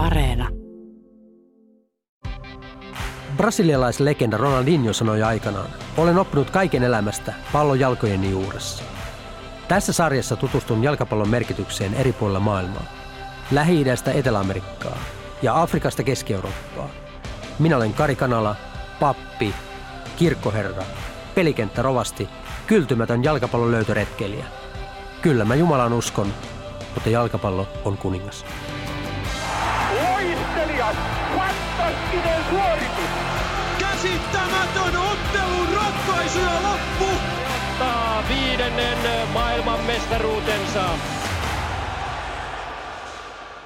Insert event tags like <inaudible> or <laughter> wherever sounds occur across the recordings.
Areena. Brasilialaislegenda Ronaldinho sanoi aikanaan, olen oppinut kaiken elämästä pallon jalkojeni juuressa. Tässä sarjassa tutustun jalkapallon merkitykseen eri puolilla maailmaa. Lähi-idästä Etelä-Amerikkaa ja Afrikasta Keski-Eurooppaa. Minä olen Kari Kanala, pappi, kirkkoherra, pelikenttä rovasti, kyltymätön jalkapallon löytöretkeilijä. Kyllä mä Jumalan uskon, mutta jalkapallo on kuningas. Viidennen maailmanmestaruutensa.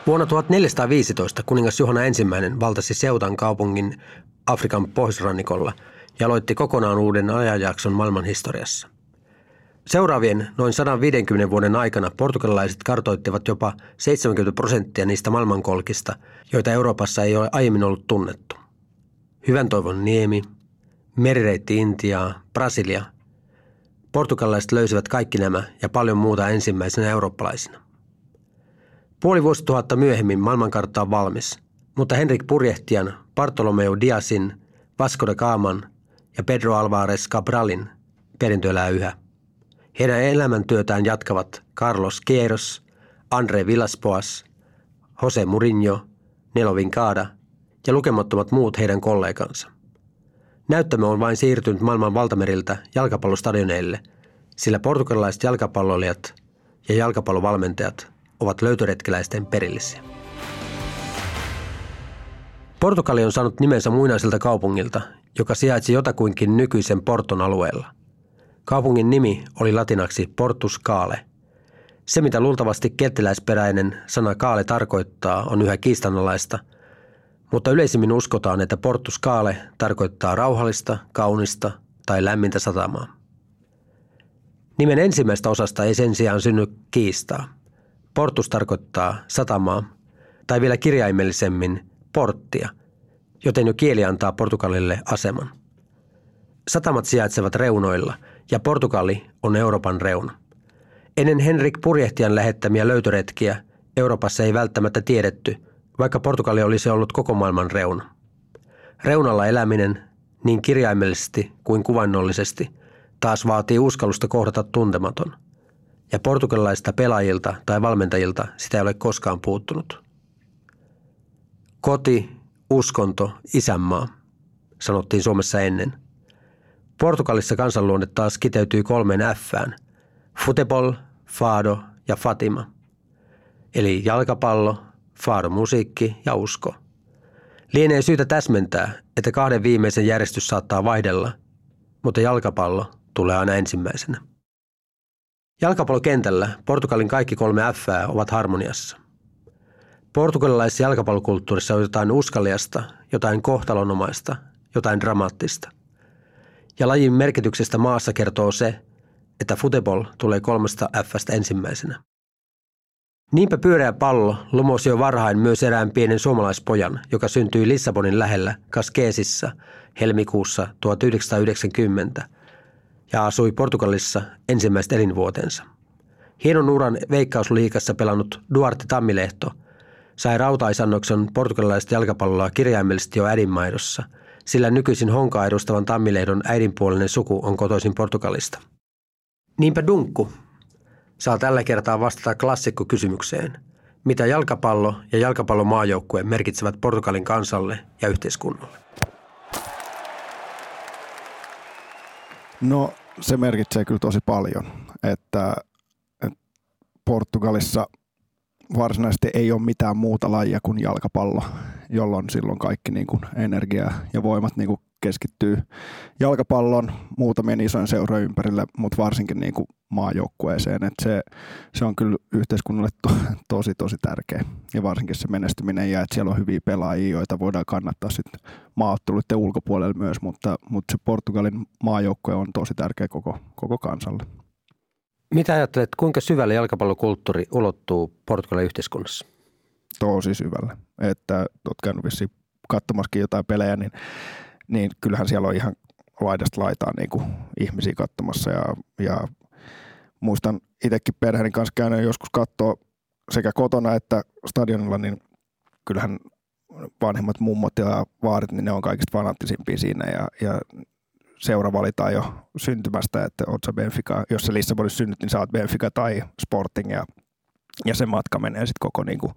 Vuonna 1415 kuningas Juhana ensimmäinen valtasi Seutan kaupungin Afrikan pohjoisrannikolla ja aloitti kokonaan uuden ajanjakson maailman historiassa. Seuraavien noin 150 vuoden aikana portugalilaiset kartoittivat jopa 70 prosenttia niistä maailmankolkista, joita Euroopassa ei ole aiemmin ollut tunnettu. Hyvän toivon niemi, merireitti Intiaa, Brasilia. Portugalilaiset löysivät kaikki nämä ja paljon muuta ensimmäisenä eurooppalaisina. Puoli vuosituhatta myöhemmin maailmankartta on valmis, mutta Henrik Purjehtian, Bartolomeu Diasin, Vasco de Gaman ja Pedro Alvarez Cabralin perintö elää yhä. Heidän elämäntyötään jatkavat Carlos Queiroz, Andre Villaspoas, Jose Mourinho, Nelo Vincada ja lukemattomat muut heidän kollegansa. Näyttämö on vain siirtynyt maailman valtameriltä jalkapallostadioneille, sillä portugalilaiset jalkapalloilijat ja jalkapallovalmentajat ovat löytöretkeläisten perillisiä. Portugali on saanut nimensä muinaiselta kaupungilta, joka sijaitsi jotakuinkin nykyisen Porton alueella. Kaupungin nimi oli latinaksi Portus Kaale. Se, mitä luultavasti keltiläisperäinen sana kaale tarkoittaa, on yhä kiistanalaista, mutta yleisimmin uskotaan, että Portus Kaale tarkoittaa rauhallista, kaunista tai lämmintä satamaa. Nimen ensimmäistä osasta ei sen sijaan synny kiistaa. Portus tarkoittaa satamaa, tai vielä kirjaimellisemmin porttia, joten jo kieli antaa Portugalille aseman. Satamat sijaitsevat reunoilla ja Portugali on Euroopan reuna. Ennen Henrik Purjehtian lähettämiä löytöretkiä Euroopassa ei välttämättä tiedetty, vaikka Portugali olisi ollut koko maailman reuna. Reunalla eläminen, niin kirjaimellisesti kuin kuvannollisesti, taas vaatii uskallusta kohdata tuntematon. Ja portugalilaisista pelaajilta tai valmentajilta sitä ei ole koskaan puuttunut. Koti, uskonto, isänmaa, sanottiin Suomessa ennen – Portugalissa kansanluonne taas kiteytyy kolmeen Fään. Futebol, Fado ja Fatima. Eli jalkapallo, Fado musiikki ja usko. Lienee syytä täsmentää, että kahden viimeisen järjestys saattaa vaihdella, mutta jalkapallo tulee aina ensimmäisenä. Jalkapallokentällä Portugalin kaikki kolme F ovat harmoniassa. Portugalilaisessa jalkapallokulttuurissa on jotain uskaliasta, jotain kohtalonomaista, jotain dramaattista – ja lajin merkityksestä maassa kertoo se, että futebol tulee kolmesta Fstä ensimmäisenä. Niinpä pyöreä pallo lumosi jo varhain myös erään pienen suomalaispojan, joka syntyi Lissabonin lähellä Kaskeesissa helmikuussa 1990 ja asui Portugalissa ensimmäiset elinvuotensa. Hienon uran veikkausliikassa pelannut Duarte Tammilehto sai rautaisannoksen portugalilaista jalkapalloa kirjaimellisesti jo äidinmaidossa – sillä nykyisin honkaa edustavan tammilehdon äidinpuolinen suku on kotoisin Portugalista. Niinpä Dunkku saa tällä kertaa vastata klassikkokysymykseen, mitä jalkapallo ja jalkapallomaajoukkue merkitsevät Portugalin kansalle ja yhteiskunnalle. No se merkitsee kyllä tosi paljon, että, että Portugalissa varsinaisesti ei ole mitään muuta lajia kuin jalkapallo, jolloin silloin kaikki niin kuin energia ja voimat niin kuin keskittyy jalkapallon muutamien isojen seurojen ympärille, mutta varsinkin niin kuin maajoukkueeseen. Et se, se on kyllä yhteiskunnalle to, tosi tosi tärkeä ja varsinkin se menestyminen ja että siellä on hyviä pelaajia, joita voidaan kannattaa sitten maaotteluiden ulkopuolella myös, mutta, mutta se Portugalin maajoukkue on tosi tärkeä koko, koko kansalle. Mitä ajattelet, kuinka syvälle jalkapallokulttuuri ulottuu Portugalin yhteiskunnassa? Tosi syvälle. Että olet käynyt vissiin katsomassakin jotain pelejä, niin, niin kyllähän siellä on ihan laidasta laitaan niin kuin ihmisiä katsomassa. Ja, ja muistan itsekin perheeni kanssa käynyt joskus katsoa sekä kotona että stadionilla, niin kyllähän vanhemmat mummot ja vaarit, niin ne on kaikista fanaattisimpia siinä ja, ja seura valitaan jo syntymästä, että oot sä Benfica, jos sä Lissabonissa synnyt, niin sä oot Benfica tai Sporting ja, ja se matka menee sitten koko niin kuin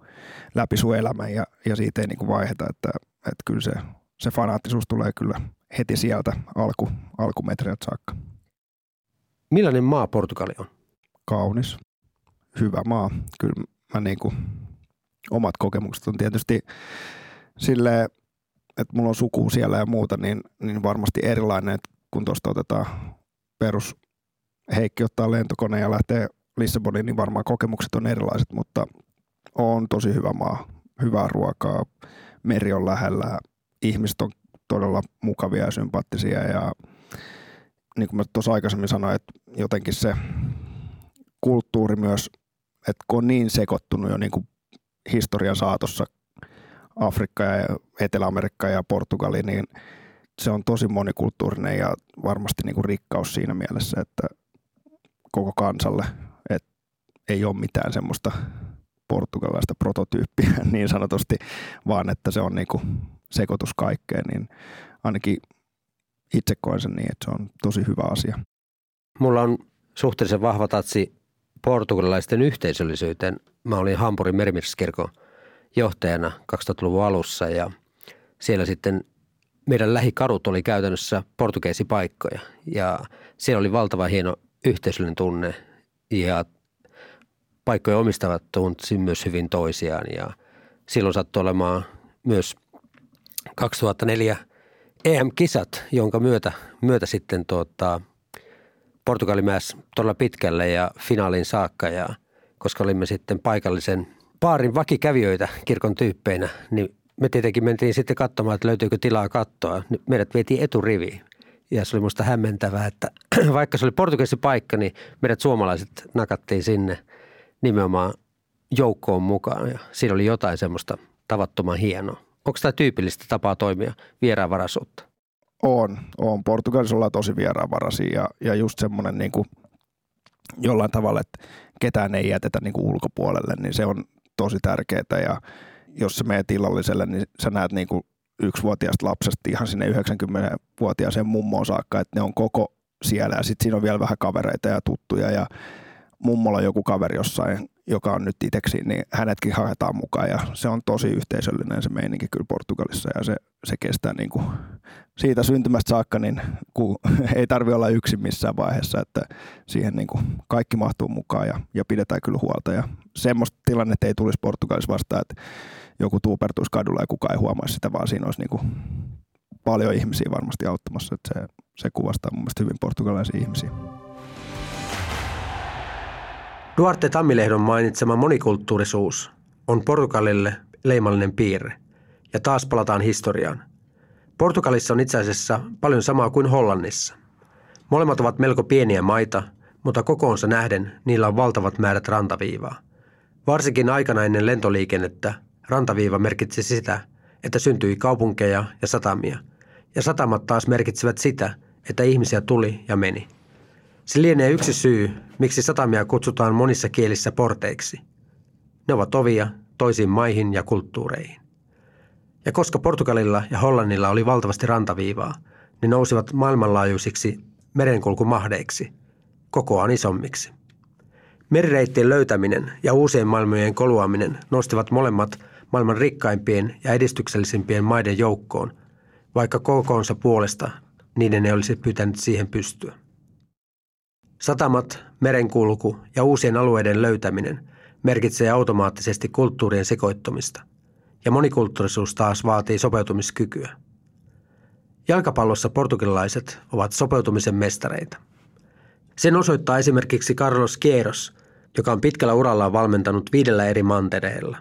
läpi sun elämän ja, ja siitä ei niin kuin vaiheta, että, että kyllä se, se fanaattisuus tulee kyllä heti sieltä alku, alkumetreiltä saakka. Millainen maa Portugali on? Kaunis, hyvä maa. Kyllä mä niin kuin, omat kokemukset on tietysti sille, että mulla on suku siellä ja muuta, niin, niin varmasti erilainen, että kun tuosta otetaan perus Heikki ottaa lentokone ja lähtee Lissaboniin, niin varmaan kokemukset on erilaiset, mutta on tosi hyvä maa, hyvää ruokaa, meri on lähellä, ihmiset on todella mukavia ja sympaattisia ja niin kuin mä tuossa aikaisemmin sanoin, että jotenkin se kulttuuri myös, että kun on niin sekoittunut jo niin kuin historian saatossa Afrikka ja Etelä-Amerikka ja Portugali, niin se on tosi monikulttuurinen ja varmasti niin kuin rikkaus siinä mielessä, että koko kansalle, että ei ole mitään semmoista portugalaista prototyyppiä <laughs> niin sanotusti, vaan että se on niin kuin sekoitus kaikkeen, niin ainakin itse koen sen niin, että se on tosi hyvä asia. Mulla on suhteellisen vahva tatsi portugalilaisten yhteisöllisyyteen. Mä olin Hampurin merimieskirkon johtajana 2000-luvun alussa ja siellä sitten meidän lähikadut oli käytännössä portugeesipaikkoja ja siellä oli valtava hieno yhteisöllinen tunne ja paikkojen omistavat tunsi myös hyvin toisiaan ja silloin sattui olemaan myös 2004 EM-kisat, jonka myötä, myötä sitten tuota, Portugali mäs todella pitkälle ja finaalin saakka ja koska olimme sitten paikallisen paarin vakikävijöitä kirkon tyyppeinä, niin me tietenkin mentiin sitten katsomaan, että löytyykö tilaa kattoa. Meidät vietiin eturiviin ja se oli minusta hämmentävää, että <clears throat> vaikka se oli portugalisi paikka, niin meidät suomalaiset nakattiin sinne nimenomaan joukkoon mukaan ja siinä oli jotain semmoista tavattoman hienoa. Onko tämä tyypillistä tapaa toimia vieraanvaraisuutta? On, on. Portugalissa ollaan tosi vieraanvaraisia ja, ja just semmoinen niin kuin jollain tavalla, että ketään ei jätetä niin kuin ulkopuolelle, niin se on tosi tärkeää ja jos sä meet illalliselle, niin sä näet niin kuin yksivuotiaasta lapsesta ihan sinne 90-vuotiaaseen mummoon saakka, että ne on koko siellä ja sitten siinä on vielä vähän kavereita ja tuttuja ja mummolla joku kaveri jossain, joka on nyt itseksi, niin hänetkin haetaan mukaan ja se on tosi yhteisöllinen se meininki kyllä Portugalissa ja se, se kestää niin kuin siitä syntymästä saakka, niin kun <laughs> ei tarvi olla yksin missään vaiheessa, että siihen niin kuin kaikki mahtuu mukaan ja, ja pidetään kyllä huolta ja semmoista tilannetta ei tulisi Portugalissa vastaan, että joku tuupertuisi kadulla ja kukaan ei huomaisi sitä, vaan siinä olisi niin kuin paljon ihmisiä varmasti auttamassa, että se, se kuvastaa mun mielestä hyvin portugalaisia ihmisiä. Duarte Tammilehdon mainitsema monikulttuurisuus on Portugalille leimallinen piirre. Ja taas palataan historiaan. Portugalissa on itse asiassa paljon samaa kuin Hollannissa. Molemmat ovat melko pieniä maita, mutta kokoonsa nähden niillä on valtavat määrät rantaviivaa. Varsinkin aikana ennen lentoliikennettä rantaviiva merkitsi sitä, että syntyi kaupunkeja ja satamia, ja satamat taas merkitsevät sitä, että ihmisiä tuli ja meni – se lienee yksi syy, miksi satamia kutsutaan monissa kielissä porteiksi. Ne ovat ovia toisiin maihin ja kulttuureihin. Ja koska Portugalilla ja Hollannilla oli valtavasti rantaviivaa, ne nousivat maailmanlaajuisiksi merenkulkumahdeiksi, kokoaan isommiksi. Merireittien löytäminen ja uusien maailmojen koluaminen nostivat molemmat maailman rikkaimpien ja edistyksellisimpien maiden joukkoon, vaikka kokoonsa puolesta niiden ei olisi pyytänyt siihen pystyä. Satamat, merenkulku ja uusien alueiden löytäminen merkitsee automaattisesti kulttuurien sekoittumista, ja monikulttuurisuus taas vaatii sopeutumiskykyä. Jalkapallossa portugalilaiset ovat sopeutumisen mestareita. Sen osoittaa esimerkiksi Carlos Queiroz, joka on pitkällä urallaan valmentanut viidellä eri mantereella.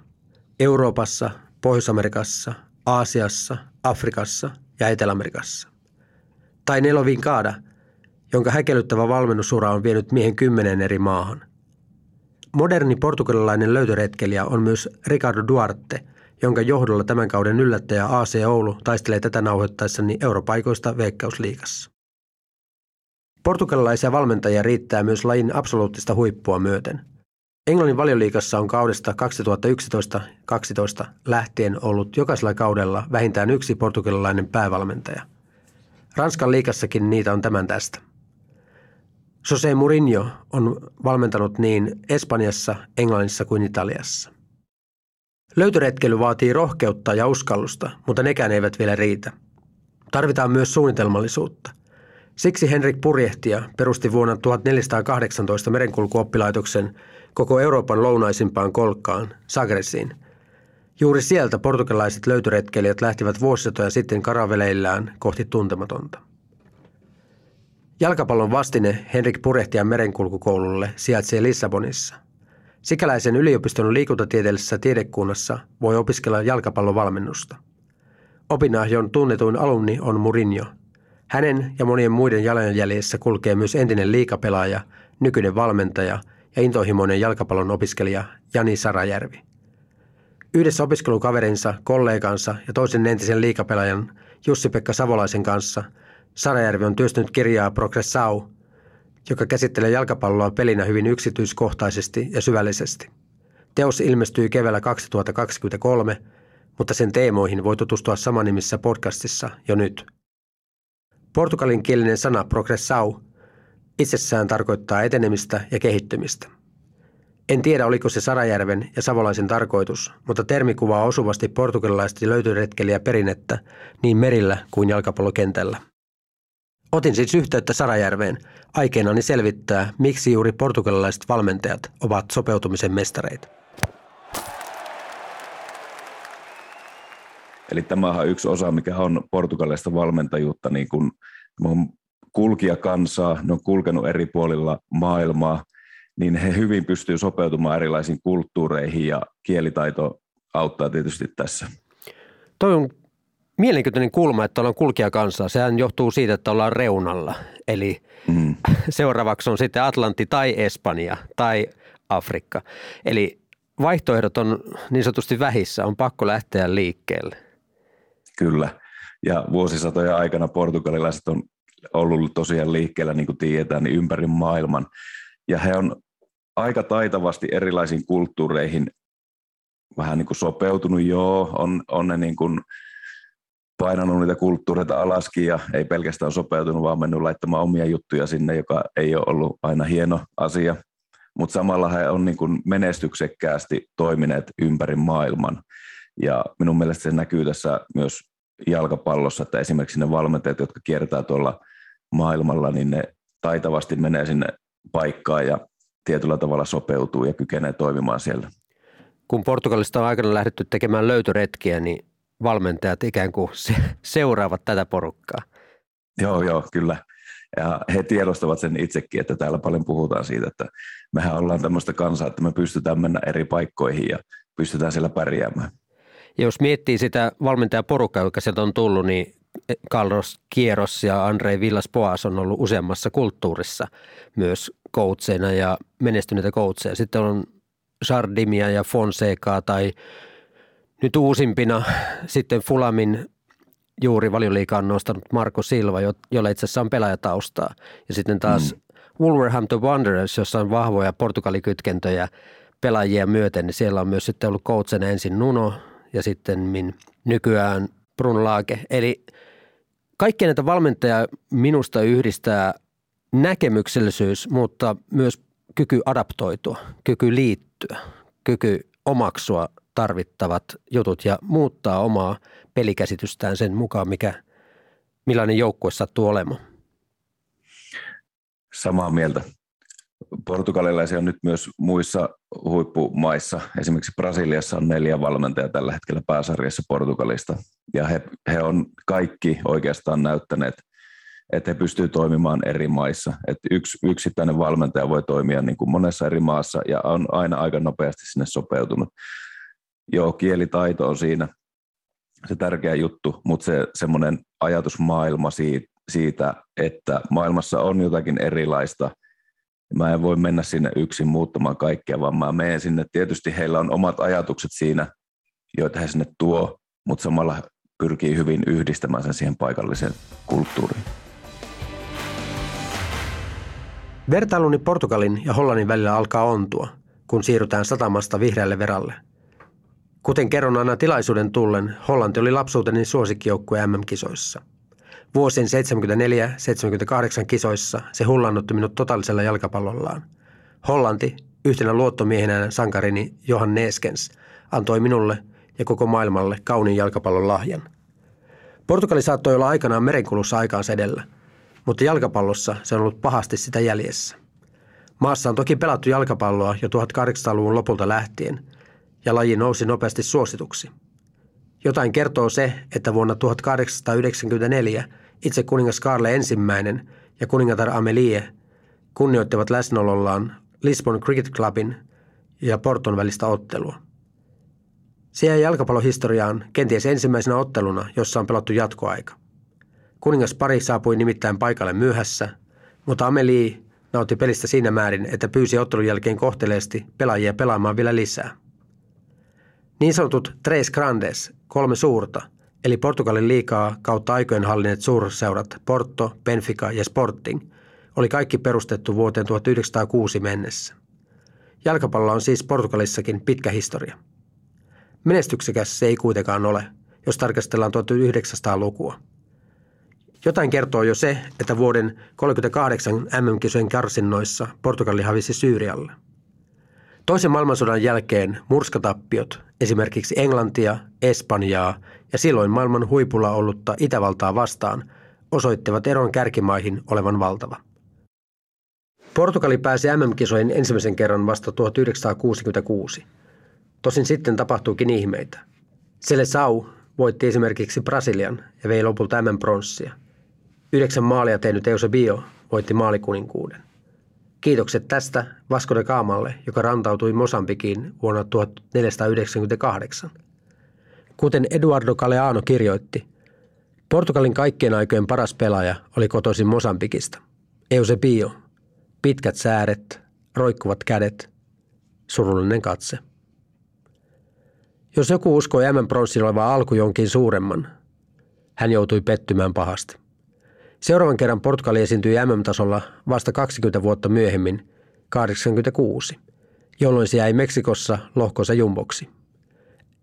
Euroopassa, Pohjois-Amerikassa, Aasiassa, Afrikassa ja Etelä-Amerikassa. Tai Nelo Vincada – jonka häkellyttävä valmennusura on vienyt miehen kymmenen eri maahan. Moderni portugalilainen löytöretkelijä on myös Ricardo Duarte, jonka johdolla tämän kauden yllättäjä AC Oulu taistelee tätä nauhoittaessani europaikoista veikkausliigassa. Portugalilaisia valmentajia riittää myös lajin absoluuttista huippua myöten. Englannin valioliikassa on kaudesta 2011-2012 lähtien ollut jokaisella kaudella vähintään yksi portugalilainen päävalmentaja. Ranskan liikassakin niitä on tämän tästä. Jose Mourinho on valmentanut niin Espanjassa, Englannissa kuin Italiassa. Löytöretkely vaatii rohkeutta ja uskallusta, mutta nekään eivät vielä riitä. Tarvitaan myös suunnitelmallisuutta. Siksi Henrik Purjehtia perusti vuonna 1418 merenkulkuoppilaitoksen koko Euroopan lounaisimpaan kolkkaan, Sagresiin. Juuri sieltä portugalaiset löytöretkeilijät lähtivät vuosisatoja sitten karaveleillään kohti tuntematonta. Jalkapallon vastine Henrik Purehtian merenkulkukoululle sijaitsee Lissabonissa. Sikäläisen yliopiston liikuntatieteellisessä tiedekunnassa voi opiskella jalkapallovalmennusta. Opinahjon tunnetuin alumni on Mourinho. Hänen ja monien muiden jalanjäljessä kulkee myös entinen liikapelaaja, nykyinen valmentaja ja intohimoinen jalkapallon opiskelija Jani Sarajärvi. Yhdessä opiskelukaverinsa, kollegansa ja toisen entisen liikapelaajan Jussi-Pekka Savolaisen kanssa – Sarajärvi on työstänyt kirjaa Progressau, joka käsittelee jalkapalloa pelinä hyvin yksityiskohtaisesti ja syvällisesti. Teos ilmestyy keväällä 2023, mutta sen teemoihin voi tutustua samannimisessä podcastissa jo nyt. Portugalinkielinen sana progressau itsessään tarkoittaa etenemistä ja kehittymistä. En tiedä, oliko se Sarajärven ja Savolaisen tarkoitus, mutta termi kuvaa osuvasti portugalilaista löytyretkeliä perinnettä niin merillä kuin jalkapallokentällä. Otin siis yhteyttä Sarajärveen aikeenani selvittää, miksi juuri portugalilaiset valmentajat ovat sopeutumisen mestareita. Eli tämä on yksi osa, mikä on portugalilaista valmentajuutta, niin kun on kulkijakansaa, ne on kulkenut eri puolilla maailmaa, niin he hyvin pystyvät sopeutumaan erilaisiin kulttuureihin ja kielitaito auttaa tietysti tässä. Toi on mielenkiintoinen kulma, että ollaan kulkijakansaa. Sehän johtuu siitä, että ollaan reunalla. Eli mm. <laughs> seuraavaksi on sitten Atlantti tai Espanja tai Afrikka. Eli vaihtoehdot on niin sanotusti vähissä, on pakko lähteä liikkeelle. Kyllä. Ja vuosisatojen aikana portugalilaiset on ollut tosiaan liikkeellä, niin kuin tiedetään, niin ympäri maailman. Ja he on aika taitavasti erilaisiin kulttuureihin vähän niin kuin sopeutunut, joo, on, on ne niin kuin painanut niitä kulttuureita alaskin ja ei pelkästään sopeutunut, vaan mennyt laittamaan omia juttuja sinne, joka ei ole ollut aina hieno asia. Mutta samalla he on niin menestyksekkäästi toimineet ympäri maailman. Ja minun mielestä se näkyy tässä myös jalkapallossa, että esimerkiksi ne valmentajat, jotka kiertää tuolla maailmalla, niin ne taitavasti menee sinne paikkaan ja tietyllä tavalla sopeutuu ja kykenee toimimaan siellä. Kun Portugalista on aikana lähdetty tekemään löytöretkiä, niin valmentajat ikään kuin seuraavat tätä porukkaa. Joo, joo, kyllä. Ja he tiedostavat sen itsekin, että täällä paljon puhutaan siitä, että mehän ollaan tämmöistä kansaa, että me pystytään mennä eri paikkoihin ja pystytään siellä pärjäämään. Ja jos miettii sitä valmentajaporukkaa, joka sieltä on tullut, niin Carlos Kieros ja Andrei Villas Boas on ollut useammassa kulttuurissa myös koutseina ja menestyneitä koutseja. Sitten on Jardimia ja Fonsecaa tai nyt uusimpina sitten Fulamin juuri valioliikaan nostanut Marko Silva, jolla itse asiassa on pelaajataustaa. Ja sitten taas mm. Wolverhampton Wanderers, jossa on vahvoja portugalikytkentöjä pelaajia myöten, niin siellä on myös sitten ollut coachina ensin Nuno ja sitten min nykyään Brun Laake. Eli kaikkia näitä valmentajia minusta yhdistää näkemyksellisyys, mutta myös kyky adaptoitua, kyky liittyä, kyky omaksua tarvittavat jutut ja muuttaa omaa pelikäsitystään sen mukaan, mikä, millainen joukkue sattuu olemaan. Samaa mieltä. Portugalilaisia on nyt myös muissa huippumaissa. Esimerkiksi Brasiliassa on neljä valmentajaa tällä hetkellä pääsarjassa Portugalista. Ja he, he on kaikki oikeastaan näyttäneet, että he pystyvät toimimaan eri maissa. Että yksi yksittäinen valmentaja voi toimia niin kuin monessa eri maassa ja on aina aika nopeasti sinne sopeutunut joo, kielitaito on siinä se tärkeä juttu, mutta se semmoinen ajatusmaailma siitä, siitä, että maailmassa on jotakin erilaista. Mä en voi mennä sinne yksin muuttamaan kaikkea, vaan mä menen sinne. Tietysti heillä on omat ajatukset siinä, joita he sinne tuo, mutta samalla pyrkii hyvin yhdistämään sen siihen paikalliseen kulttuuriin. Vertailuni Portugalin ja Hollannin välillä alkaa ontua – kun siirrytään satamasta vihreälle veralle. Kuten kerron aina tilaisuuden tullen, Hollanti oli lapsuuteni suosikkijoukkue MM-kisoissa. Vuosien 74-78 kisoissa se hullannutti minut totaalisella jalkapallollaan. Hollanti, yhtenä luottomiehenä sankarini Johan Neskens, antoi minulle ja koko maailmalle kauniin jalkapallon lahjan. Portugali saattoi olla aikanaan merenkulussa aikaansa edellä, mutta jalkapallossa se on ollut pahasti sitä jäljessä. Maassa on toki pelattu jalkapalloa jo 1800-luvun lopulta lähtien, ja laji nousi nopeasti suosituksi. Jotain kertoo se, että vuonna 1894 itse kuningas Karle ensimmäinen ja kuningatar Amelie kunnioittivat läsnäolollaan Lisbon Cricket Clubin ja Porton välistä ottelua. Se jäi jalkapallohistoriaan kenties ensimmäisenä otteluna, jossa on pelattu jatkoaika. Kuningas pari saapui nimittäin paikalle myöhässä, mutta Amelie nautti pelistä siinä määrin, että pyysi ottelun jälkeen kohteleesti pelaajia pelaamaan vielä lisää. Niin sanotut Tres Grandes, kolme suurta, eli Portugalin liikaa kautta aikojen hallinneet suurseurat Porto, Benfica ja Sporting, oli kaikki perustettu vuoteen 1906 mennessä. Jalkapallo on siis Portugalissakin pitkä historia. Menestyksekäs se ei kuitenkaan ole, jos tarkastellaan 1900-lukua. Jotain kertoo jo se, että vuoden 1938 MM-kisojen karsinnoissa Portugali havisi Syyrialle. Toisen maailmansodan jälkeen murskatappiot, esimerkiksi Englantia, Espanjaa ja silloin maailman huipulla ollutta Itävaltaa vastaan, osoittivat eron kärkimaihin olevan valtava. Portugali pääsi MM-kisoihin ensimmäisen kerran vasta 1966. Tosin sitten tapahtuikin ihmeitä. Sau voitti esimerkiksi Brasilian ja vei lopulta M-pronssia. Yhdeksän maalia tehnyt Eusebio voitti maalikuninkuuden. Kiitokset tästä Vasco de Gaamalle, joka rantautui Mosambikiin vuonna 1498. Kuten Eduardo Galeano kirjoitti, Portugalin kaikkien aikojen paras pelaaja oli kotoisin Mosambikista. Eusebio, pitkät sääret, roikkuvat kädet, surullinen katse. Jos joku uskoi M-pronssin alku jonkin suuremman, hän joutui pettymään pahasti. Seuraavan kerran Portugali esiintyi MM-tasolla vasta 20 vuotta myöhemmin, 86, jolloin se jäi Meksikossa lohkonsa jumboksi.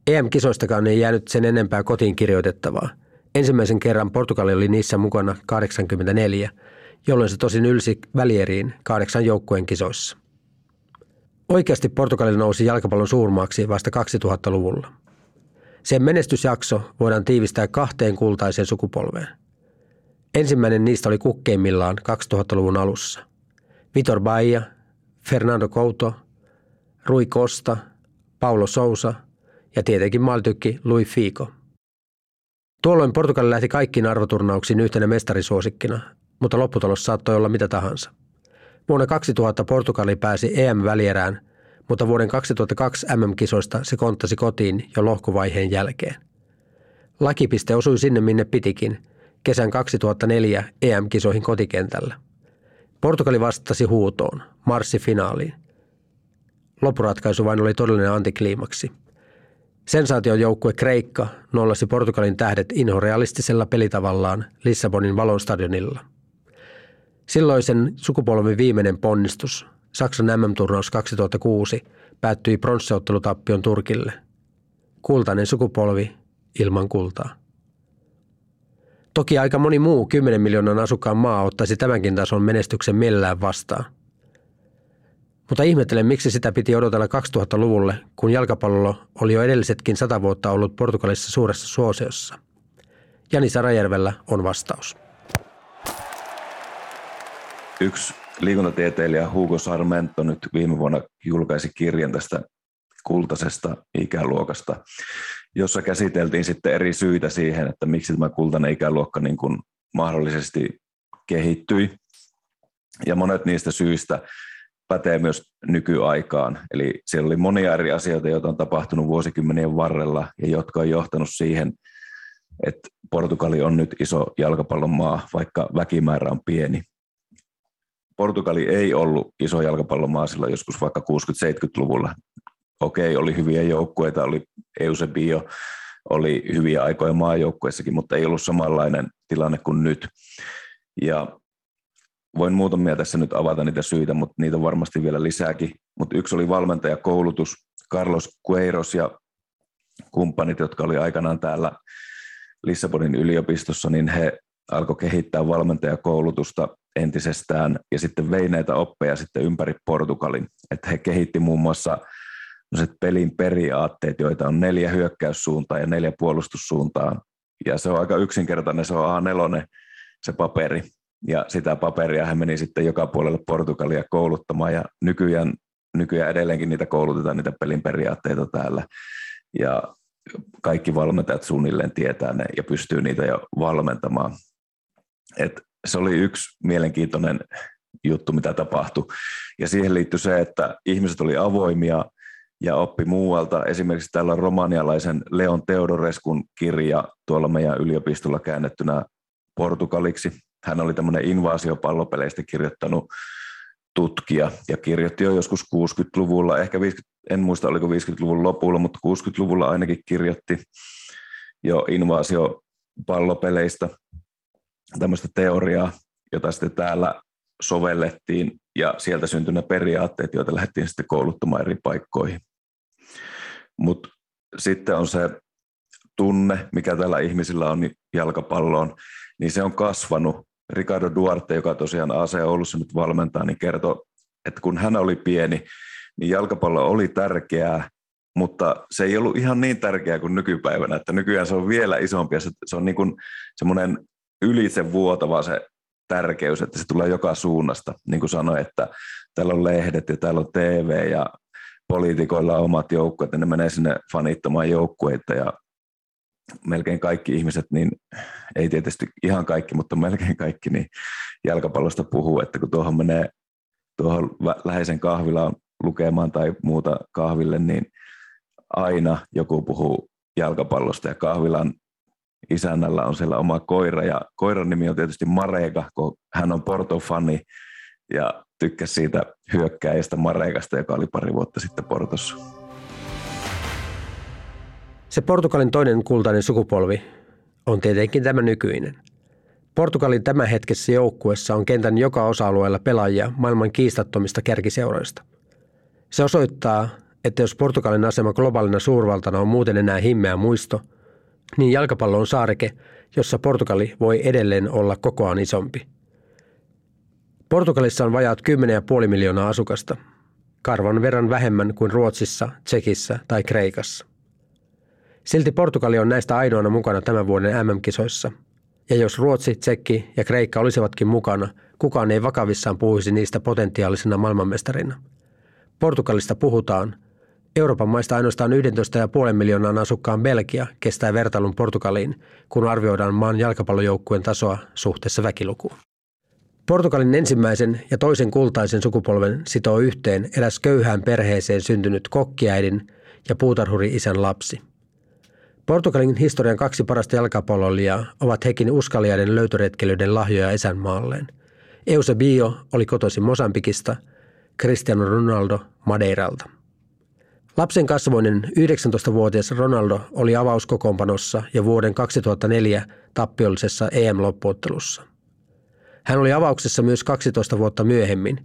EM-kisoistakaan ei jäänyt sen enempää kotiin kirjoitettavaa. Ensimmäisen kerran Portugali oli niissä mukana 84, jolloin se tosin ylsi välieriin kahdeksan joukkueen kisoissa. Oikeasti Portugali nousi jalkapallon suurmaaksi vasta 2000-luvulla. Sen menestysjakso voidaan tiivistää kahteen kultaiseen sukupolveen. Ensimmäinen niistä oli kukkeimmillaan 2000-luvun alussa. Vitor Baia, Fernando Couto, Rui Costa, Paulo Sousa ja tietenkin maaltykki Louis Figo. Tuolloin Portugali lähti kaikkiin arvoturnauksiin yhtenä mestarisuosikkina, mutta lopputulos saattoi olla mitä tahansa. Vuonna 2000 Portugali pääsi EM-välierään, mutta vuoden 2002 MM-kisoista se konttasi kotiin jo lohkovaiheen jälkeen. Lakipiste osui sinne minne pitikin, kesän 2004 EM-kisoihin kotikentällä. Portugali vastasi huutoon, marssi finaaliin. Lopuratkaisu vain oli todellinen antikliimaksi. Sensaatiojoukkue Kreikka nollasi Portugalin tähdet inhorealistisella pelitavallaan Lissabonin valonstadionilla – Silloisen sukupolven viimeinen ponnistus, Saksan MM-turnaus 2006, päättyi pronssiottelutappion Turkille. Kultainen sukupolvi ilman kultaa. Toki aika moni muu 10 miljoonan asukkaan maa ottaisi tämänkin tason menestyksen millään vastaan. Mutta ihmettelen, miksi sitä piti odotella 2000-luvulle, kun jalkapallo oli jo edellisetkin sata vuotta ollut Portugalissa suuressa suosiossa. Jani Sarajärvellä on vastaus. Yksi liikuntatieteilijä Hugo Sarmento nyt viime vuonna julkaisi kirjan tästä kultaisesta ikäluokasta, jossa käsiteltiin sitten eri syitä siihen, että miksi tämä kultainen ikäluokka niin kuin mahdollisesti kehittyi. Ja monet niistä syistä pätee myös nykyaikaan. Eli siellä oli monia eri asioita, joita on tapahtunut vuosikymmenien varrella ja jotka on johtanut siihen, että Portugali on nyt iso jalkapallon maa, vaikka väkimäärä on pieni. Portugali ei ollut iso jalkapallomaa silloin joskus vaikka 60-70-luvulla. Okei, oli hyviä joukkueita, oli Eusebio, oli hyviä aikoja maajoukkueissakin, mutta ei ollut samanlainen tilanne kuin nyt. Ja voin muutamia tässä nyt avata niitä syitä, mutta niitä on varmasti vielä lisääkin. Mutta yksi oli valmentajakoulutus, Carlos Queiros ja kumppanit, jotka oli aikanaan täällä Lissabonin yliopistossa, niin he alkoi kehittää valmentajakoulutusta entisestään ja sitten vei näitä oppeja sitten ympäri Portugalin. Että he kehitti muun muassa pelin periaatteet, joita on neljä hyökkäyssuuntaa ja neljä puolustussuuntaa. Ja se on aika yksinkertainen, se on A4 se paperi. Ja sitä paperia hän meni sitten joka puolelle Portugalia kouluttamaan ja nykyään, nykyään edelleenkin niitä koulutetaan, niitä pelin periaatteita täällä. Ja kaikki valmentajat suunnilleen tietää ne ja pystyy niitä jo valmentamaan. Et se oli yksi mielenkiintoinen juttu, mitä tapahtui. Ja siihen liittyi se, että ihmiset oli avoimia ja oppi muualta. Esimerkiksi täällä on romanialaisen Leon Teodoreskun kirja tuolla meidän yliopistolla käännettynä portugaliksi. Hän oli tämmöinen invaasiopallopeleistä kirjoittanut tutkija ja kirjoitti jo joskus 60-luvulla, ehkä 50, en muista oliko 50-luvun lopulla, mutta 60-luvulla ainakin kirjoitti jo invaasiopallopeleistä tämmöistä teoriaa, jota sitten täällä sovellettiin ja sieltä syntyi ne periaatteet, joita lähdettiin sitten kouluttamaan eri paikkoihin. Mutta sitten on se tunne, mikä tällä ihmisillä on jalkapalloon, niin se on kasvanut. Ricardo Duarte, joka tosiaan AC Oulussa nyt valmentaa, niin kertoi, että kun hän oli pieni, niin jalkapallo oli tärkeää, mutta se ei ollut ihan niin tärkeää kuin nykypäivänä, että nykyään se on vielä isompi ja se, on niin kuin semmoinen ylitse vuotava se tärkeys, että se tulee joka suunnasta. Niin kuin sanoin, että täällä on lehdet ja täällä on TV ja poliitikoilla on omat joukkueet ne menee sinne fanittamaan joukkueita ja melkein kaikki ihmiset, niin ei tietysti ihan kaikki, mutta melkein kaikki, niin jalkapallosta puhuu, että kun tuohon menee tuohon läheisen kahvilaan lukemaan tai muuta kahville, niin aina joku puhuu jalkapallosta ja kahvilan isännällä on siellä oma koira ja koiran nimi on tietysti Marega, kun hän on Porto-fani ja tykkäsi siitä hyökkäistä Maregasta, joka oli pari vuotta sitten Portossa. Se Portugalin toinen kultainen sukupolvi on tietenkin tämä nykyinen. Portugalin tämänhetkisessä joukkuessa on kentän joka osa-alueella pelaajia maailman kiistattomista kärkiseuroista. Se osoittaa, että jos Portugalin asema globaalina suurvaltana on muuten enää himmeä muisto, niin jalkapallo on saareke, jossa Portugali voi edelleen olla kokoaan isompi. Portugalissa on vajaat 10,5 miljoonaa asukasta, karvan verran vähemmän kuin Ruotsissa, Tsekissä tai Kreikassa. Silti Portugali on näistä ainoana mukana tämän vuoden MM-kisoissa. Ja jos Ruotsi, Tsekki ja Kreikka olisivatkin mukana, kukaan ei vakavissaan puhuisi niistä potentiaalisena maailmanmestarina. Portugalista puhutaan. Euroopan maista ainoastaan 11,5 miljoonan asukkaan Belgia kestää vertailun Portugaliin, kun arvioidaan maan jalkapallojoukkueen tasoa suhteessa väkilukuun. Portugalin ensimmäisen ja toisen kultaisen sukupolven sitoo yhteen eräs köyhään perheeseen syntynyt kokkiäidin ja puutarhuri-isän lapsi – Portugalin historian kaksi parasta jalkapalloilijaa ovat hekin uskaliaiden löytöretkelyiden lahjoja isänmaalleen. Eusebio oli kotoisin Mosambikista, Cristiano Ronaldo Madeiralta. Lapsen kasvoinen 19-vuotias Ronaldo oli avauskokoonpanossa ja vuoden 2004 tappiollisessa EM-loppuottelussa. Hän oli avauksessa myös 12 vuotta myöhemmin,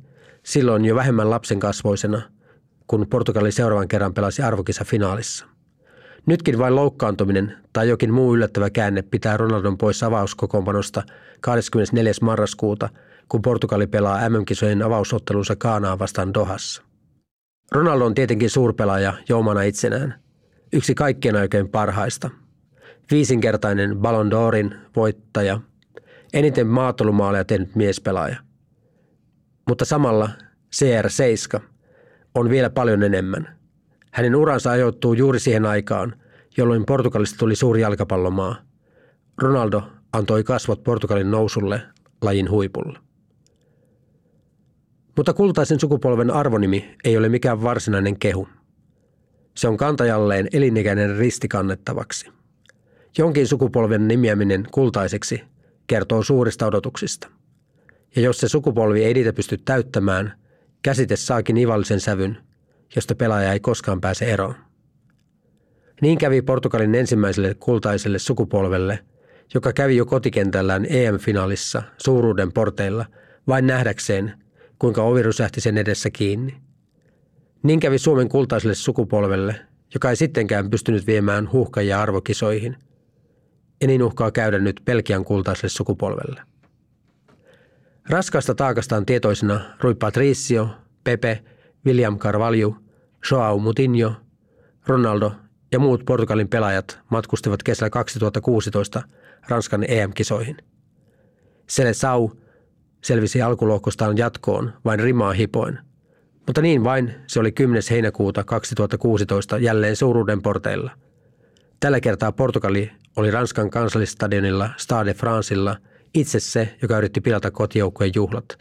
silloin jo vähemmän lapsen kasvoisena, kun Portugali seuraavan kerran pelasi arvokisa finaalissa. Nytkin vain loukkaantuminen tai jokin muu yllättävä käänne pitää Ronaldon pois avauskokoonpanosta 24. marraskuuta, kun Portugali pelaa MM-kisojen avausottelunsa Kaanaa vastaan Dohassa. Ronaldo on tietenkin suurpelaaja joumana itsenään. Yksi kaikkien oikein parhaista. Viisinkertainen Ballon d'Orin voittaja. Eniten maatolumaaleja tehnyt miespelaaja. Mutta samalla CR7 on vielä paljon enemmän – hänen uransa ajoittuu juuri siihen aikaan, jolloin Portugalista tuli suuri jalkapallomaa. Ronaldo antoi kasvot Portugalin nousulle lajin huipulla. Mutta kultaisen sukupolven arvonimi ei ole mikään varsinainen kehu. Se on kantajalleen elinikäinen risti kannettavaksi. Jonkin sukupolven nimiäminen kultaiseksi kertoo suurista odotuksista. Ja jos se sukupolvi ei niitä pysty täyttämään, käsite saakin ivallisen sävyn – josta pelaaja ei koskaan pääse eroon. Niin kävi Portugalin ensimmäiselle kultaiselle sukupolvelle, joka kävi jo kotikentällään EM-finaalissa suuruuden porteilla vain nähdäkseen, kuinka ovi rysähti sen edessä kiinni. Niin kävi Suomen kultaiselle sukupolvelle, joka ei sittenkään pystynyt viemään huuhkajia arvokisoihin. Ja niin uhkaa käydä nyt Pelkian kultaiselle sukupolvelle. Raskaasta taakastaan tietoisena Rui Patricio, Pepe, William Carvalho, Joao Mutinho, Ronaldo ja muut Portugalin pelaajat matkustivat kesällä 2016 Ranskan EM-kisoihin. Sele Sau selvisi alkulohkostaan jatkoon vain rimaa hipoin, mutta niin vain se oli 10. heinäkuuta 2016 jälleen suuruuden porteilla. Tällä kertaa Portugali oli Ranskan kansallistadionilla Stade Francilla itse se, joka yritti pilata kotijoukkueen juhlat,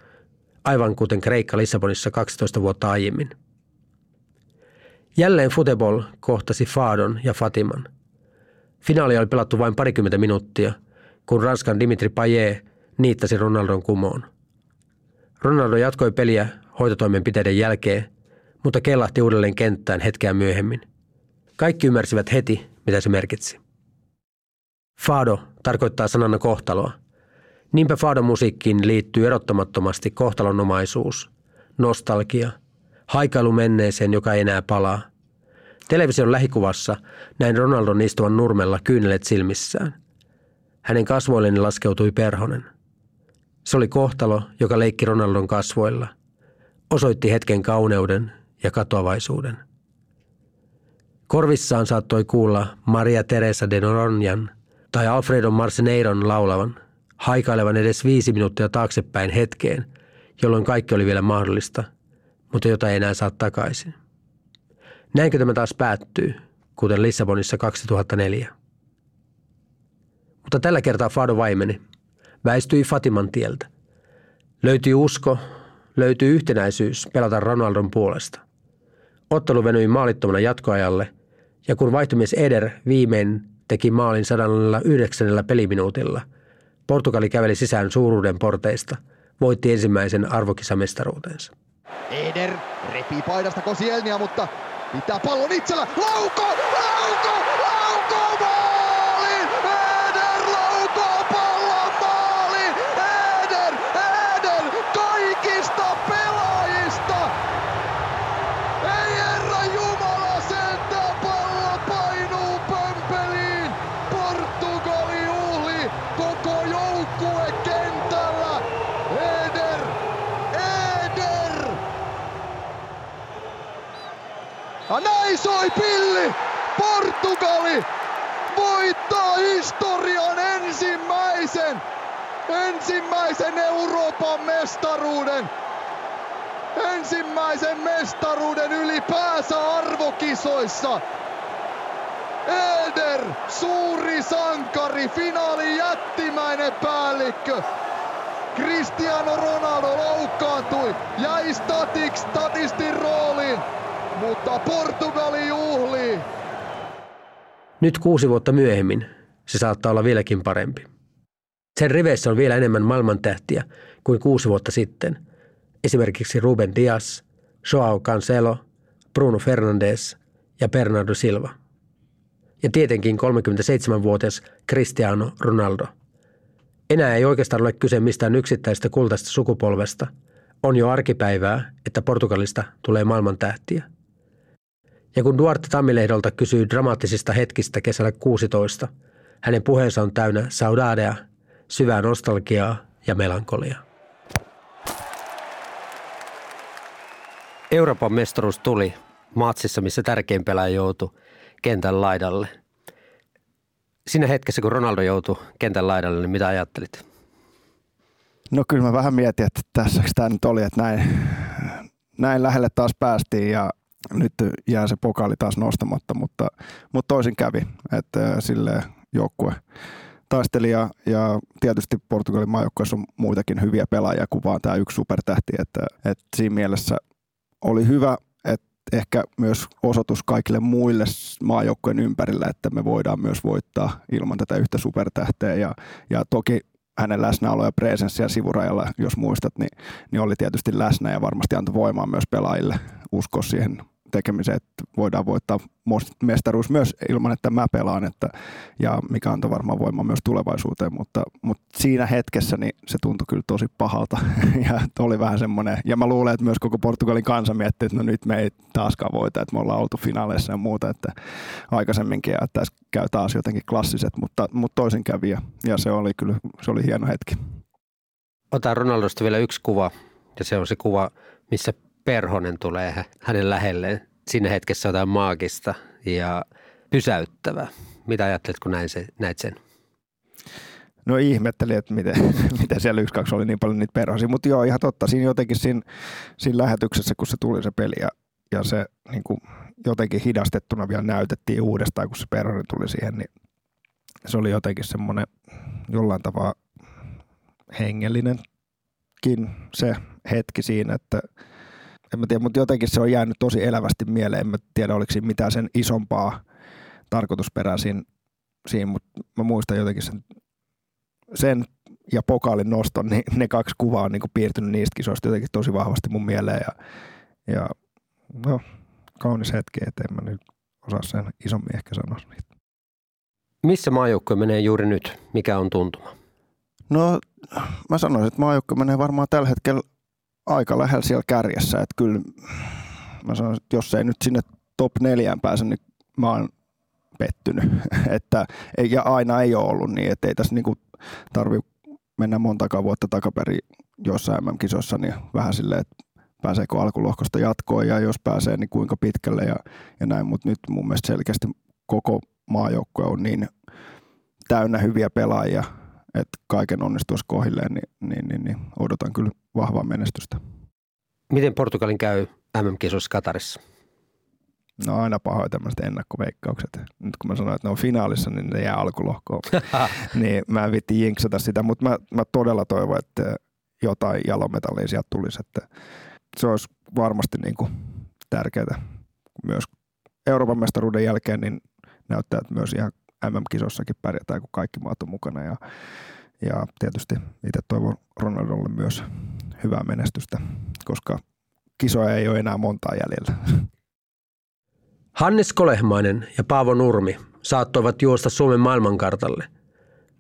aivan kuten Kreikka Lissabonissa 12 vuotta aiemmin. Jälleen Futebol kohtasi Fadon ja Fatiman. Finaali oli pelattu vain parikymmentä minuuttia, kun Ranskan Dimitri Payet niittasi Ronaldon kumoon. Ronaldo jatkoi peliä hoitotoimenpiteiden jälkeen, mutta kellahti uudelleen kenttään hetkeä myöhemmin. Kaikki ymmärsivät heti, mitä se merkitsi. Fado tarkoittaa sanana kohtaloa. Niinpä Fadon musiikkiin liittyy erottamattomasti kohtalonomaisuus, nostalgia – haikailu menneeseen, joka ei enää palaa. Television lähikuvassa näin Ronaldon istuvan nurmella kyynelet silmissään. Hänen kasvoilleen laskeutui perhonen. Se oli kohtalo, joka leikki Ronaldon kasvoilla. Osoitti hetken kauneuden ja katoavaisuuden. Korvissaan saattoi kuulla Maria Teresa de Noronjan tai Alfredo Marceneiron laulavan, haikailevan edes viisi minuuttia taaksepäin hetkeen, jolloin kaikki oli vielä mahdollista – mutta jota ei enää saa takaisin. Näinkö tämä taas päättyy, kuten Lissabonissa 2004? Mutta tällä kertaa Fado vaimeni. Väistyi Fatiman tieltä. Löytyi usko, löytyi yhtenäisyys pelata Ronaldon puolesta. Ottelu venyi maalittomana jatkoajalle, ja kun vaihtomies Eder viimein teki maalin 109 peliminuutilla, Portugali käveli sisään suuruuden porteista, voitti ensimmäisen arvokisamestaruutensa. Eder repii paidasta Kosielnia, mutta pitää pallon itsellä. Lauko! Lauko! Lauko! Maaliin! Eder laukoo pallon maaliin! Eder! Eder! Kaikista pelaajista! Ei herra Jumala sentään pallo painuu pömpeliin! Portugali juhli koko joukkue kentällä! Eder! Eder! Ja näin soi pilli! Portugali voittaa historian ensimmäisen, ensimmäisen Euroopan mestaruuden. Ensimmäisen mestaruuden ylipäänsä arvokisoissa. Eder, suuri sankari, finaalin jättimäinen päällikkö. Cristiano Ronaldo loukkaantui, jäi statik statistin rooliin, mutta Portugali juhlii. Nyt kuusi vuotta myöhemmin se saattaa olla vieläkin parempi. Sen riveissä on vielä enemmän maailmantähtiä kuin kuusi vuotta sitten. Esimerkiksi Ruben Dias, Joao Cancelo, Bruno Fernandes ja Bernardo Silva. Ja tietenkin 37-vuotias Cristiano Ronaldo. Enää ei oikeastaan ole kyse mistään yksittäistä kultaista sukupolvesta. On jo arkipäivää, että Portugalista tulee maailmantähtiä. Ja kun Duarte Tammilehdolta kysyy dramaattisista hetkistä kesällä 16, hänen puheensa on täynnä saudadea, syvää nostalgiaa ja melankoliaa. Euroopan mestaruus tuli matsissa, missä tärkein pelaaja joutui kentän laidalle. Siinä hetkessä, kun Ronaldo joutui kentän laidalle, niin mitä ajattelit? No kyllä mä vähän mietin, että tässä tämä nyt oli, että näin, näin lähelle taas päästiin ja nyt jää se pokaali taas nostamatta, mutta, mutta toisin kävi, että sille joukkue taisteli ja, ja tietysti Portugalin maajoukkueessa on muitakin hyviä pelaajia kuin vaan tämä yksi supertähti, että, että siinä mielessä oli hyvä, että ehkä myös osoitus kaikille muille maajoukkojen ympärillä, että me voidaan myös voittaa ilman tätä yhtä supertähteä ja, ja toki hänen läsnäolo ja presenssiä sivurajalla, jos muistat, niin, niin oli tietysti läsnä ja varmasti antoi voimaa myös pelaajille uskoa siihen, tekemiseen, että voidaan voittaa mestaruus myös ilman, että mä pelaan, että, ja mikä antoi varmaan voimaa myös tulevaisuuteen, mutta, mutta siinä hetkessä niin se tuntui kyllä tosi pahalta <laughs> ja oli vähän semmoinen, ja mä luulen, että myös koko Portugalin kansa mietti, että no nyt me ei taaskaan voita, että me ollaan oltu finaaleissa ja muuta, että aikaisemminkin ja tässä käy taas jotenkin klassiset, mutta, mutta toisin kävi ja, ja se oli kyllä, se oli hieno hetki. Otan Ronaldosta vielä yksi kuva ja se on se kuva, missä Perhonen tulee hänen lähelleen. Siinä hetkessä jotain maagista ja pysäyttävää. Mitä ajattelet, kun näin se, näit sen? No ihmettelin, että miten, <laughs> miten siellä yksi kaksi oli niin paljon niitä perhosia, mutta joo ihan totta. Siinä jotenkin siinä, siinä lähetyksessä, kun se tuli se peli ja, ja se niin kuin jotenkin hidastettuna vielä näytettiin uudestaan, kun se perhonen tuli siihen, niin se oli jotenkin semmoinen jollain tavalla hengellinenkin se hetki siinä, että en mä tiedä, mutta jotenkin se on jäänyt tosi elävästi mieleen. En mä tiedä, oliko siinä mitään sen isompaa tarkoitusperää siinä, siinä mutta mä muistan jotenkin sen, sen ja pokaalin noston, niin ne kaksi kuvaa on niin kuin piirtynyt niistä kisoista jotenkin tosi vahvasti mun mieleen. Ja, ja no, kaunis hetki, että en mä nyt osaa sen isommin ehkä sanoa niitä. Missä maajoukkue menee juuri nyt? Mikä on tuntuma? No mä sanoisin, että maajoukkue menee varmaan tällä hetkellä aika lähellä siellä kärjessä. Että kyllä mä sanon, että jos ei nyt sinne top neljään pääse, niin mä oon pettynyt. <laughs> että, ja aina ei ole ollut niin, että ei tässä niinku tarvi mennä montakaan vuotta takaperin jossain MM-kisossa, niin vähän silleen, että pääseekö alkulohkosta jatkoon ja jos pääsee, niin kuinka pitkälle ja, ja näin. Mutta nyt mun mielestä selkeästi koko maajoukkue on niin täynnä hyviä pelaajia, että kaiken onnistuisi kohilleen, niin, niin, niin, niin odotan kyllä vahvaa menestystä. Miten Portugalin käy MM-kisoissa Katarissa? No aina pahoin tämmöiset ennakkoveikkaukset. Nyt kun mä sanoin, että ne on finaalissa, niin ne jää alkulohkoon. <laughs> niin mä en vitti jinksata sitä, mutta mä, mä todella toivon, että jotain jalometallia sieltä tulisi. Että se olisi varmasti niin kuin tärkeää myös Euroopan mestaruuden jälkeen, niin näyttää, että myös ihan MM-kisossakin pärjätään, kun kaikki maat on mukana. Ja, ja tietysti itse toivon Ronaldolle myös hyvää menestystä, koska kisoja ei ole enää montaa jäljellä. Hannes Kolehmainen ja Paavo Nurmi saattoivat juosta Suomen maailmankartalle,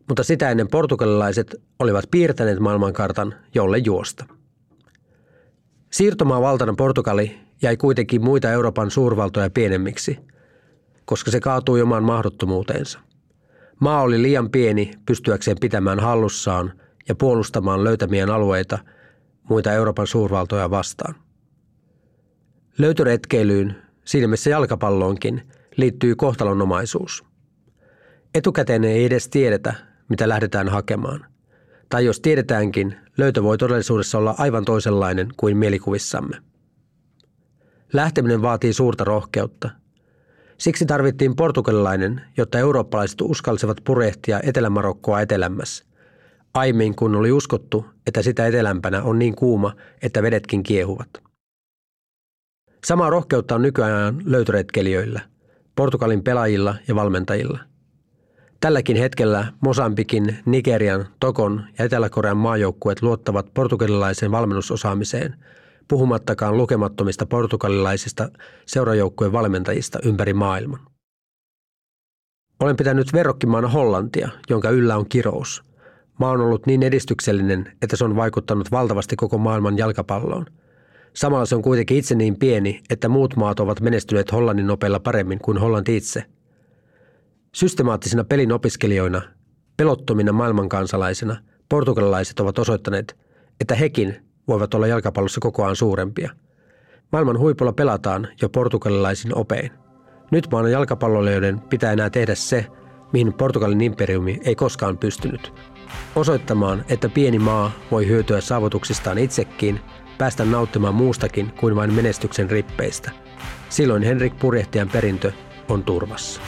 mutta sitä ennen portugalilaiset olivat piirtäneet maailmankartan, jolle juosta. Siirtomaa valtana Portugali jäi kuitenkin muita Euroopan suurvaltoja pienemmiksi – koska se kaatui omaan mahdottomuuteensa. Maa oli liian pieni pystyäkseen pitämään hallussaan ja puolustamaan löytämien alueita muita Euroopan suurvaltoja vastaan. Löytöretkeilyyn, siinä missä jalkapalloonkin, liittyy kohtalonomaisuus. Etukäteen ei edes tiedetä, mitä lähdetään hakemaan. Tai jos tiedetäänkin, löytö voi todellisuudessa olla aivan toisenlainen kuin mielikuvissamme. Lähteminen vaatii suurta rohkeutta – Siksi tarvittiin portugalilainen, jotta eurooppalaiset uskalsivat purehtia Etelä-Marokkoa etelämmässä. Aiemmin kun oli uskottu, että sitä etelämpänä on niin kuuma, että vedetkin kiehuvat. Samaa rohkeutta on nykyään löytöretkelijöillä, Portugalin pelaajilla ja valmentajilla. Tälläkin hetkellä Mosambikin, Nigerian, Tokon ja Etelä-Korean maajoukkueet luottavat portugalilaisen valmennusosaamiseen – puhumattakaan lukemattomista portugalilaisista seurajoukkueen valmentajista ympäri maailman. Olen pitänyt verrokkimaana Hollantia, jonka yllä on kirous. Maa on ollut niin edistyksellinen, että se on vaikuttanut valtavasti koko maailman jalkapalloon. Samalla se on kuitenkin itse niin pieni, että muut maat ovat menestyneet Hollannin nopeilla paremmin kuin Hollanti itse. Systemaattisina pelin opiskelijoina, pelottomina maailmankansalaisina, portugalilaiset ovat osoittaneet, että hekin voivat olla jalkapallossa kokoaan suurempia. Maailman huipulla pelataan jo portugalilaisin opein. Nyt maan jalkapalloilijoiden pitää enää tehdä se, mihin Portugalin imperiumi ei koskaan pystynyt. Osoittamaan, että pieni maa voi hyötyä saavutuksistaan itsekin, päästä nauttimaan muustakin kuin vain menestyksen rippeistä. Silloin Henrik Purjehtian perintö on turvassa.